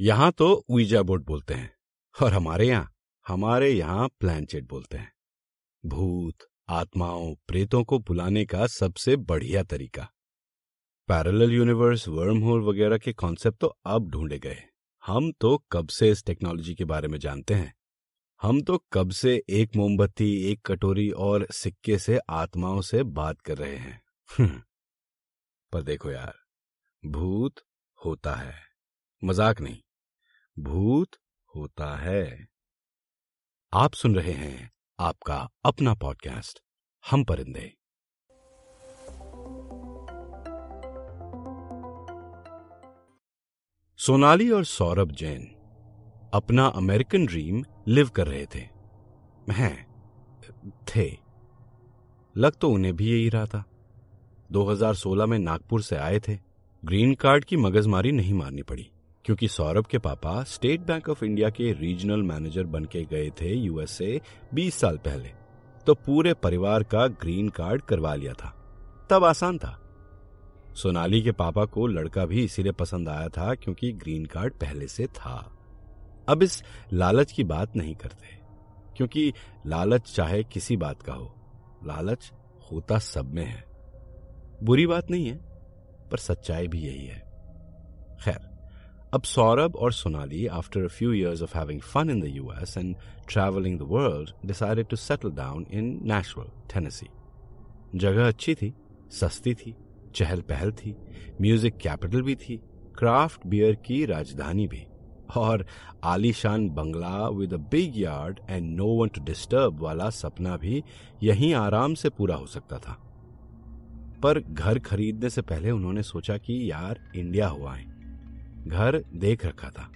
यहाँ तो उईजा बोर्ड बोलते हैं और हमारे यहाँ हमारे यहाँ प्लानचेट बोलते हैं। भूत, आत्माओं, प्रेतों को बुलाने का सबसे बढ़िया तरीका। पैरेलल यूनिवर्स वर्म होल वगैरह के कॉन्सेप्ट तो अब ढूंढे गए। हम तो कब से इस टेक्नोलॉजी के बारे में जानते हैं? हम तो कब से एक मोमबत्ती, एक कटोरी और सिक्के से आत्माओं से बात कर रहे हैं? हम्म। पर देखो यार, भूत होता है। मज़ाक नहीं। भूत होता है। आप सुन रहे हैं आपका अपना पॉडकास्ट हम परिंदे। सोनाली और सौरभ जैन अपना अमेरिकन ड्रीम लिव कर रहे थे। हैं, थे। लग तो उन्हें भी यही रहा था। 2016 में नागपुर से आए थे। ग्रीन कार्ड की मगजमारी नहीं मारनी पड़ी। क्योंकि सौरभ के पापा स्टेट बैंक ऑफ़ इंडिया के रीजनल मैनेजर बन के गए थे यूएसए 20 साल पहले। तो पूरे परिवार का ग्रीन कार्ड करवा लिया था। तब आसान था। सोनाली के पापा को लड़का भी इसीलिए पसंद आया था क्योंकि ग्रीन कार्ड पहले से था। अब इस लालच की बात नहीं करते। क्योंकि लालच चाहे किसी बात का हो, लालच होता सब में है। बुरी बात नहीं है, पर सच्चाई भी यही है। खैर अब सौरभ और Sonali after a few years of having fun in the US and travelling the world decided to settle down in national Tennessee जगह अच्छी थी, सस्ती थी चहल पहल थी म्यूज़िक कैपिटल भी थी क्राफ्ट बियर की राजधानी भी, और आलीशान बंगला with a big yard and no one to disturb वाला सपना भी यहीं आराम से पूरा हो सकता था। पर घर खरीदने से पहले उन्होंने सोचा कि यार इंडिया हुआ है घर देख रखा था।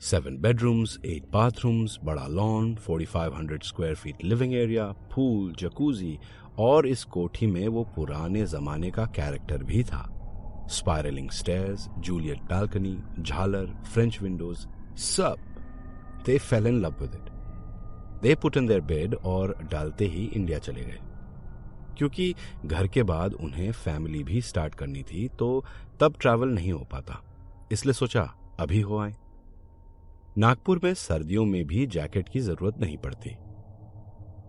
सेवन बेडरूम्स एट बाथरूम्स बड़ा lawn forty five hundred square feet living area pool jacuzzi और इस कोठी में वो पुराने जमाने का कैरेक्टर भी था। स्पायरलिंग स्टेयर्स जूलियट बालकनी झालर फ्रेंच विंडोज़ सब they fell in love with it they put in their bed और डालते ही इंडिया चले गए। क्योंकि घर के बाद उन्हें फैमिली भी स्टार्ट करनी थी तो तब ट्रैवल नहीं हो पाता। इसलिए सोचा, अभी हो आए। नागपुर में सर्दियों में भी जैकेट की ज़रूरत नहीं पड़ती।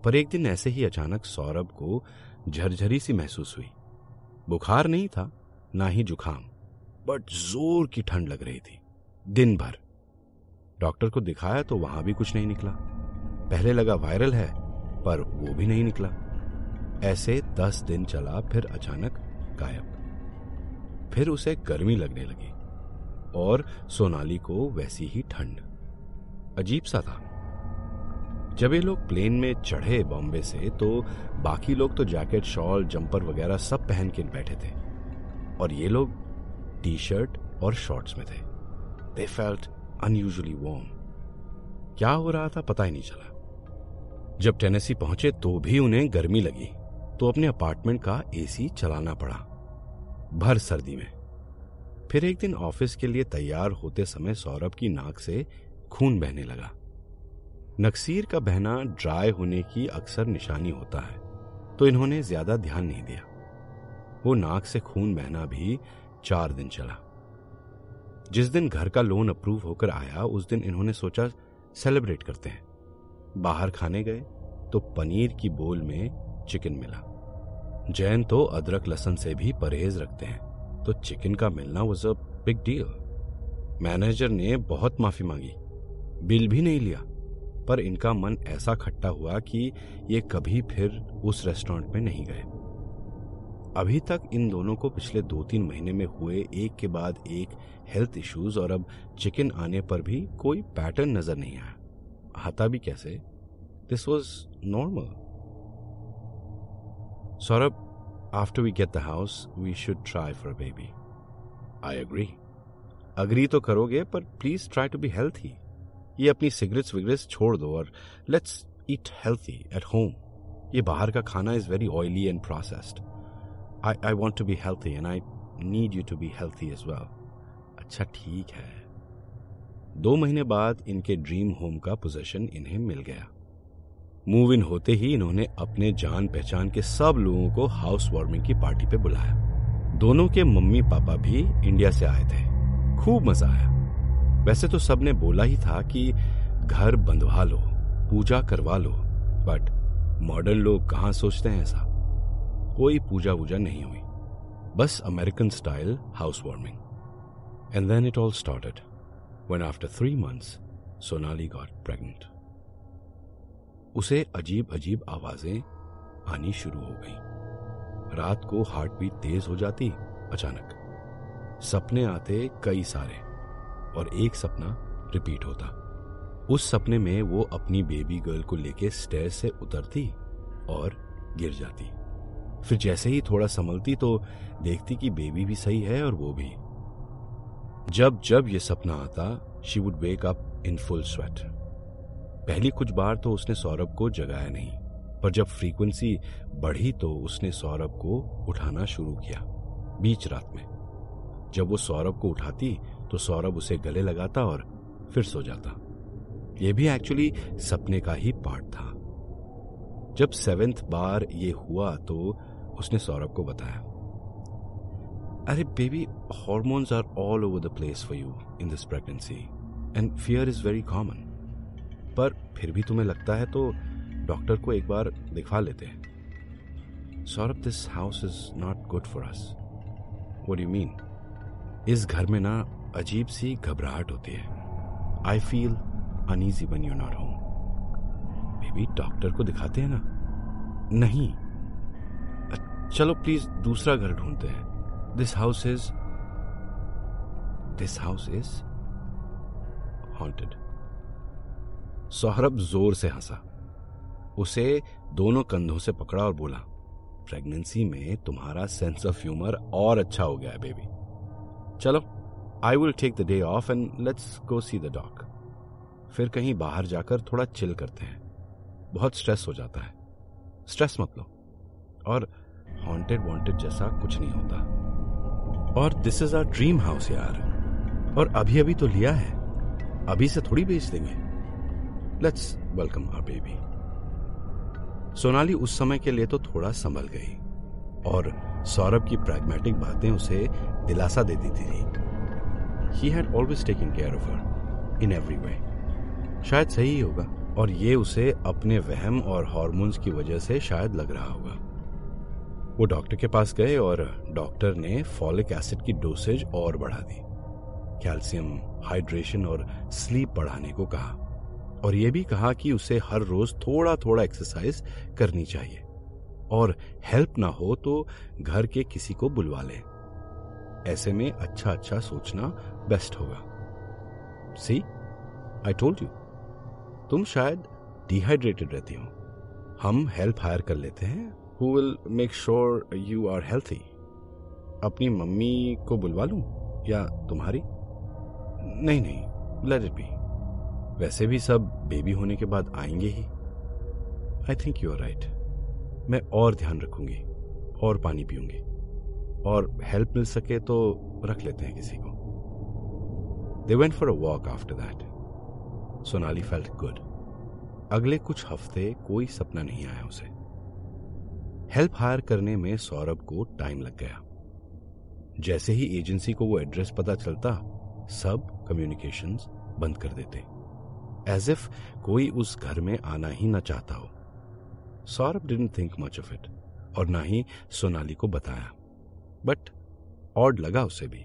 पर एक दिन ऐसे ही अचानक सौरभ को झरझरी सी महसूस हुई। बुखार नहीं था, ना ही जुखाम, बट ज़ोर की ठंड लग रही थी। दिन भर। डॉक्टर को दिखाया तो वहाँ भी कुछ नहीं निकला। पहले लगा वायरल है, पर वो भी नहीं निकला। ऐसे दस दिन चला, फिर अचानक गायब। फिर उसे गर्मी लगने लगी। और सोनाली को वैसी ही ठंड। अजीब सा था। जब ये लोग प्लेन में चढ़े बॉम्बे से तो बाकी लोग तो जैकेट, शॉल, जंपर वगैरह सब पहन के बैठे थे। और ये लोग टी शर्ट और शॉर्ट्स में थे। दे फेल्ट अनयूजली वॉर्म क्या हो रहा था पता ही नहीं चला। जब टेनेसी पहुँचे तो भी उन्हें गर्मी लगी तो अपने अपार्टमेंट का एसी चलाना पड़ा। भर सर्दी में। फिर एक दिन ऑफ़िस के लिए तैयार होते समय सौरभ की नाक से खून बहने लगा। नक्सीर का बहना ड्राई होने की अक्सर निशानी होता है तो इन्होंने ज़्यादा ध्यान नहीं दिया। वो नाक से खून बहना भी चार दिन चला। जिस दिन घर का लोन अप्रूव होकर आया, उस दिन इन्होंने सोचा, सेलिब्रेट करते हैं। बाहर खाने गए तो पनीर की बोल में चिकन मिला। जैन तो अदरक लहसन से भी परहेज रखते हैं। तो चिकन का मिलना was a big deal manager ने बहुत माफ़ी मांगी। बिल भी नहीं लिया। पर इनका मन ऐसा खट्टा हुआ कि ये कभी फिर उस रेस्टोरेंट में नहीं गए। अभी तक इन दोनों को पिछले दो तीन महीने में हुए एक के बाद एक हेल्थ इश्यूज़ और अब चिकन आने पर भी कोई पैटर्न नज़र नहीं आया। आता भी कैसे? This was normal Saurabh after we get the house we should try for baby I agree agree तो करोगे, पर please try to be healthy ये अपनी सिगरेट्स विगरेट्स छोड़ दो और let's eat healthy at home ये बाहर का खाना is very oily and processed I I want to be healthy and I need you to be healthy as well अच्छा ठीक है। दो महीने बाद इनके ड्रीम होम का पोजेशन इन्हें मिल गया। मूव इन होते ही इन्होंने अपने जान पहचान के सब लोगों को हाउस वार्मिंग की पार्टी पे बुलाया। दोनों के मम्मी पापा भी इंडिया से आए थे। खूब मज़ा आया। वैसे तो सबने बोला ही था कि घर बंधवा लो, पूजा करवा लो बट मॉडर्न लोग कहाँ सोचते हैं ऐसा? कोई पूजा वूजा नहीं हुई। बस American style house warming and then it all started when after three months Sonali got pregnant. उसे अजीब अजीब आवाज़ें आनी शुरू हो गई। रात को हार्ट बीट तेज हो जाती अचानक। सपने आते कई सारे और एक सपना रिपीट होता। उस सपने में वो अपनी बेबी गर्ल को लेके स्टेयर से उतरती और गिर जाती। फिर जैसे ही थोड़ा संभलती तो देखती कि बेबी भी सही है और वो भी। जब जब ये सपना आता she would wake up in full sweat पहली कुछ बार तो उसने सौरभ को जगाया नहीं, पर जब फ्रीक्वेंसी बढ़ी तो उसने सौरभ को उठाना शुरू किया, बीच रात में। जब वो सौरभ को उठाती तो सौरभ उसे गले लगाता और फिर सो जाता। यह भी एक्चुअली सपने का ही पार्ट था। जब सेवेंथ बार ये हुआ तो उसने सौरभ को बताया, अरे baby hormones are all over the place for you in this pregnancy and fear is very common पर फिर भी तुम्हें लगता है तो डॉक्टर को एक बार दिखवा लेते हैं। Saurabh this house is not good for us what you mean इस घर में ना अजीब सी घबराहट होती है। I feel uneasy when you not home baby doctor को दिखाते हैं ना? नहीं। चलो प्लीज़ दूसरा घर ढूंढते हैं। This house is this house is haunted. Saurabh ज़ोर से हंसा। उसे दोनों कंधों से पकड़ा और बोला प्रेगनेंसी में तुम्हारा सेंस ऑफ़ ह्यूमर और अच्छा हो गया है बेबी चलो I will take the day off and let's go see the doc फिर कहीं बाहर जाकर थोड़ा चिल करते हैं। बहुत स्ट्रेस हो जाता है। स्ट्रेस मत लो। और हॉन्टेड वॉन्टेड जैसा कुछ नहीं होता। और this is our dream house यार। और अभी अभी तो लिया है। अभी से थोड़ी बेच देंगे। Let's welcome our baby Sonali उस समय के लिए तो थोड़ा संभल गई और सौरभ की प्रैग्मेटिक बातें उसे दिलासा दे देती थी। He had always taking care of her in every way शायद सही होगा और ये उसे अपने वहम और हॉर्मोन्स की वजह से शायद लग रहा होगा। वो डॉक्टर के पास गए और डॉक्टर ने फॉलिक एसिड की डोसेज और बढ़ा दी। कैल्शियम हाइड्रेशन और स्लीप बढ़ाने को कहा। और यह भी कहा कि उसे हर रोज थोड़ा थोड़ा एक्सरसाइज करनी चाहिए। और हेल्प ना हो तो घर के किसी को बुलवा ले। ऐसे में अच्छा अच्छा सोचना बेस्ट होगा। सी आई टोल्ड यू तुम शायद डिहाइड्रेटेड रहती हो। हम हेल्प हायर कर लेते हैं who will make sure you are healthy अपनी मम्मी को बुलवा लूँ या तुम्हारी? नहीं नहीं लेट इट बी वैसे भी सब बेबी होने के बाद आएँगे ही। I think you are right मैं और ध्यान रखूँगी, और पानी पीऊँगी, और हेल्प मिल सके तो रख लेते हैं किसी को। They went for a walk after that Sonali felt good अगले कुछ हफ़्ते कोई सपना नहीं आया उसे। हेल्प हायर करने में सौरभ को टाइम लग गया। जैसे ही एजेंसी को वो एड्रेस पता चलता, सब कम्युनिकेशंस बंद कर देते। एज इफ़ कोई उस घर में आना ही ना चाहता हो। Saurabh didn't think much of it और ना ही सोनाली को बताया। बट ऑड लगा उसे भी।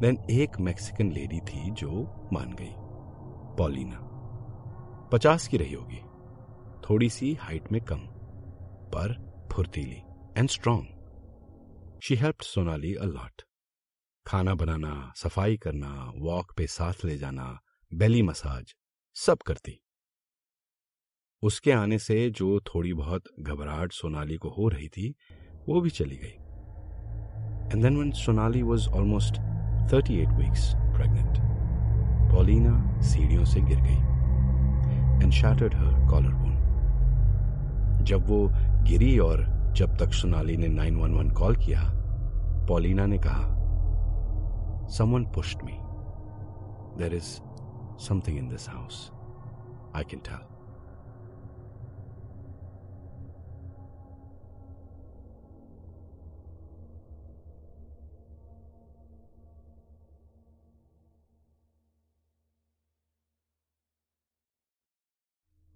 देन एक मैक्सिकन लेडी थी जो मान गई पॉलिना पचास की रही होगी। थोड़ी सी हाइट में कम, पर फुर्तीली and strong she help Sonali a lot खाना बनाना, सफ़ाई करना वॉक पे साथ ले जाना बेली मसाज सब करती। उसके आने से जो थोड़ी बहुत घबराहट सोनाली को हो रही थी, वो भी चली गई। And then when Sonali was almost 38 weeks pregnant Paulina सीढ़ियों से गिर गई and shattered her collar bone जब वो गिरी और जब तक सोनाली ने 911 कॉल किया पॉलिना ने कहा someone pushed me there is Something in this house. I can tell.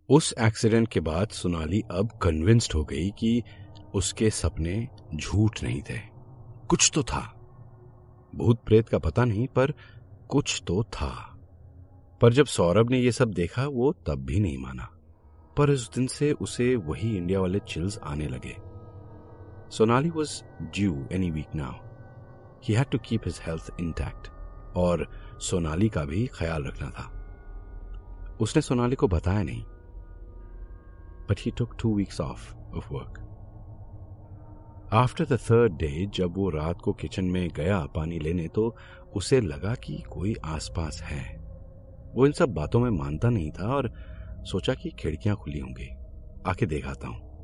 उस एक्सीडेंट के बाद सोनाली अब कन्विंस्ड हो गई कि उसके सपने झूठ नहीं थे कुछ तो था भूत प्रेत का पता नहीं, पर कुछ तो था पर जब सौरभ ने यह सब देखा, वो तब भी नहीं माना। पर उस दिन से उसे वही इंडिया वाले चिल्स आने लगे। Sonali was due any week now he had to keep his health intact और सोनाली का भी ख्याल रखना था। उसने सोनाली को बताया नहीं। But he took two weeks off off work after the third day जब वो रात को किचन में गया पानी लेने तो उसे लगा कि कोई आसपास है। वो इन सब बातों में मानता नहीं था और सोचा कि खिड़कियाँ खुली होंगी। आके देखाता हूँ।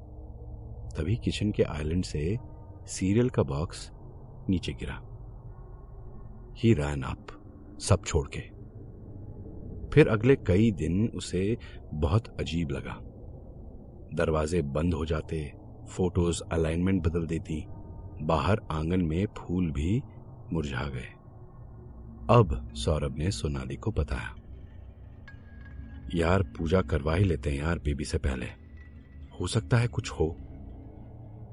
तभी किचन के आइलैंड से सीरियल का बॉक्स नीचे गिरा। ही रैन अप सब छोड़ के। फिर अगले कई दिन उसे बहुत अजीब लगा। दरवाजे बंद हो जाते, फ़ोटोज़ अलाइनमेंट बदल देती, बाहर आँगन में फूल भी मुरझा गए। अब सौरभ ने सोनाली को बताया। यार पूजा करवा ही लेते हैं यार बेबी से पहले। हो सकता है कुछ हो।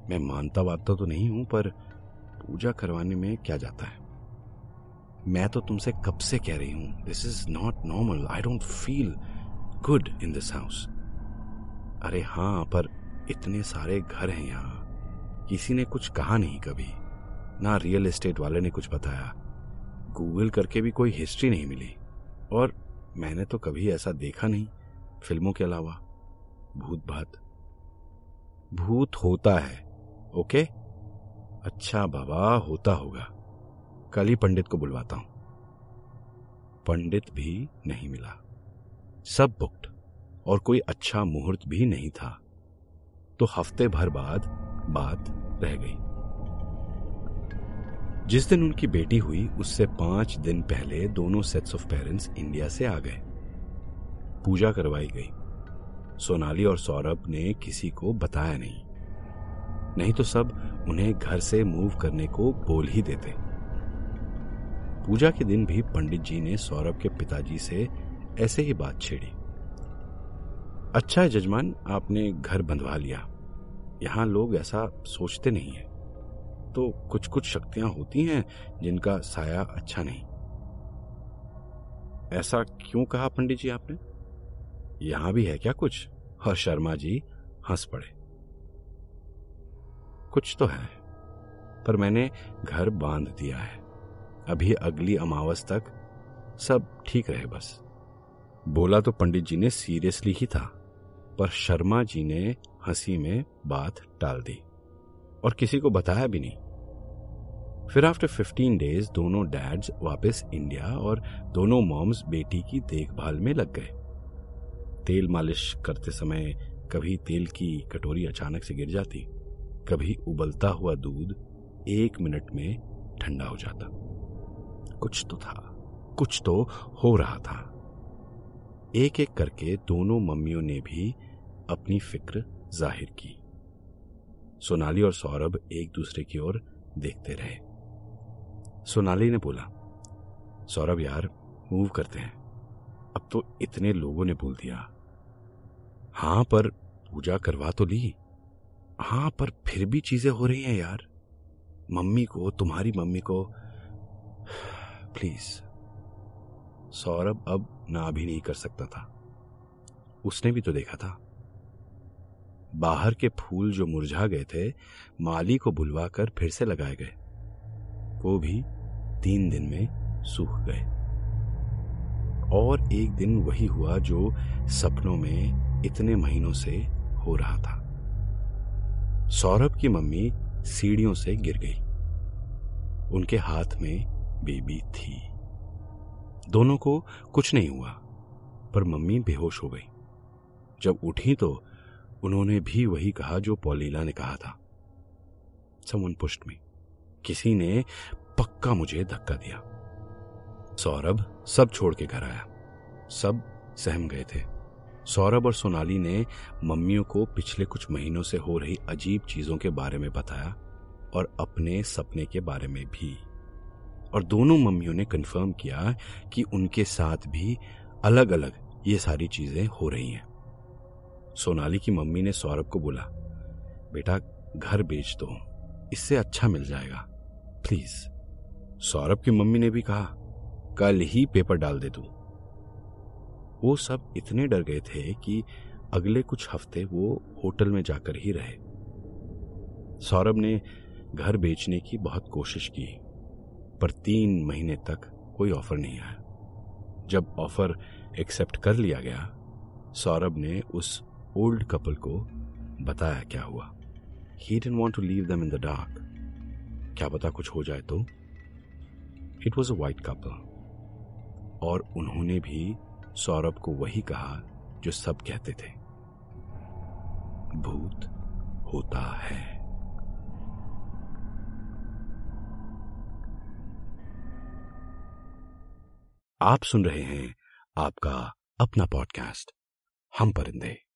मैं मानता वाता तो नहीं हूँ, पर पूजा करवाने में क्या जाता है? मैं तो तुमसे कब से कह रही हूँ this is not normal I don't feel good in this house अरे हाँ पर इतने सारे घर हैं यहाँ। किसी ने कुछ कहा नहीं कभी। ना रियल एस्टेट वाले ने कुछ बताया। गूगल करके भी कोई हिस्ट्री नहीं मिली। और मैंने तो कभी ऐसा देखा नहीं, फ़िल्मों के अलावा। भूत भात भूत होता है, ओके? अच्छा बाबा, होता होगा। कल ही पंडित को बुलवाता हूँ। पंडित भी नहीं मिला। सब बुक्ड और कोई अच्छा मुहूर्त भी नहीं था। तो हफ़्ते भर बाद बात रह गई। जिस दिन उनकी बेटी हुई, उससे पाँच दिन पहले दोनों सेट्स ऑफ़ पेरेंट्स इंडिया से आ गए। पूजा करवाई गई। सोनाली और सौरभ ने किसी को बताया नहीं। नहीं तो सब उन्हें घर से मूव करने को बोल ही देते। पूजा के दिन भी पंडित जी ने सौरभ के पिताजी से ऐसे ही बात छेड़ी। अच्छा है जजमान, आपने घर बंधवा लिया। यहाँ लोग ऐसा सोचते नहीं है। तो कुछ कुछ शक्तियाँ होती हैं जिनका साया अच्छा नहीं। ऐसा क्यों कहा पंडित जी आपने? यहाँ भी है क्या कुछ? और शर्मा जी हंस पड़े। कुछ तो है, पर मैंने घर बाँध दिया है। अभी अगली अमावस तक सब ठीक रहे बस। बोला तो पंडित जी ने सीरियसली ही था, पर शर्मा जी ने हँसी में बात टाल दी। और किसी को बताया भी नहीं। फिर आफ्टर फिफ्टीन डेज़ दोनों डैड्स वापस इंडिया और दोनों मॉम्स बेटी की देखभाल में लग गए। तेल मालिश करते समय कभी तेल की कटोरी अचानक से गिर जाती, कभी उबलता हुआ दूध एक मिनट में ठंडा हो जाता। कुछ तो था, कुछ तो हो रहा था। एक एक करके दोनों मम्मियों ने भी अपनी फ़िक्र ज़ाहिर की। सोनाली और सौरभ एक दूसरे की ओर देखते रहे। सोनाली ने बोला, सौरभ यार मूव करते हैं। अब तो इतने लोगों ने बोल दिया। हाँ, पर पूजा करवा तो ली। हाँ, पर फिर भी चीज़ें हो रही हैं यार। मम्मी को, तुम्हारी मम्मी को। प्लीज़ सौरभ अब ना भी नहीं कर सकता था। उसने भी तो देखा था। बाहर के फूल जो मुरझा गए थे, माली को बुलवाकर फिर से लगाए गए। वो भी तीन दिन में सूख गए। और एक दिन वही हुआ जो सपनों में इतने महीनों से हो रहा था। सौरभ की मम्मी सीढ़ियों से गिर गई। उनके हाथ में बेबी थी। दोनों को कुछ नहीं हुआ, पर मम्मी बेहोश हो गई। जब उठी तो उन्होंने भी वही कहा जो पॉलीला ने कहा था। समन पुष्ट में। किसी ने पक्का मुझे धक्का दिया। सौरभ सब छोड़ के घर आया। सब सहम गए थे। सौरभ और सोनाली ने मम्मियों को पिछले कुछ महीनों से हो रही अजीब चीज़ों के बारे में बताया और अपने सपने के बारे में भी। और दोनों मम्मियों ने कंफर्म किया कि उनके साथ भी अलग अलग ये सारी चीज़ें हो रही हैं। सोनाली की मम्मी ने सौरभ को बोला, बेटा, घर बेच दो। इससे अच्छा मिल जाएगा। प्लीज़, सौरभ की मम्मी ने भी कहा, कल ही पेपर डाल दे तू. वो सब इतने डर गए थे कि अगले कुछ हफ़्ते वो होटल में जाकर ही रहे। सौरभ ने घर बेचने की बहुत कोशिश की, पर तीन महीने तक कोई ऑफ़र नहीं आया। जब ऑफ़र एक्सेप्ट कर लिया गया, सौरभ ने उस ओल्ड कपल को बताया क्या हुआ। He didn't want to leave them in the dark क्या पता कुछ हो जाए तो। It was a white couple और उन्होंने भी सौरभ को वही कहा जो सब कहते थे। भूत होता है। आप सुन रहे हैं आपका अपना पॉडकास्ट हम परिंदे।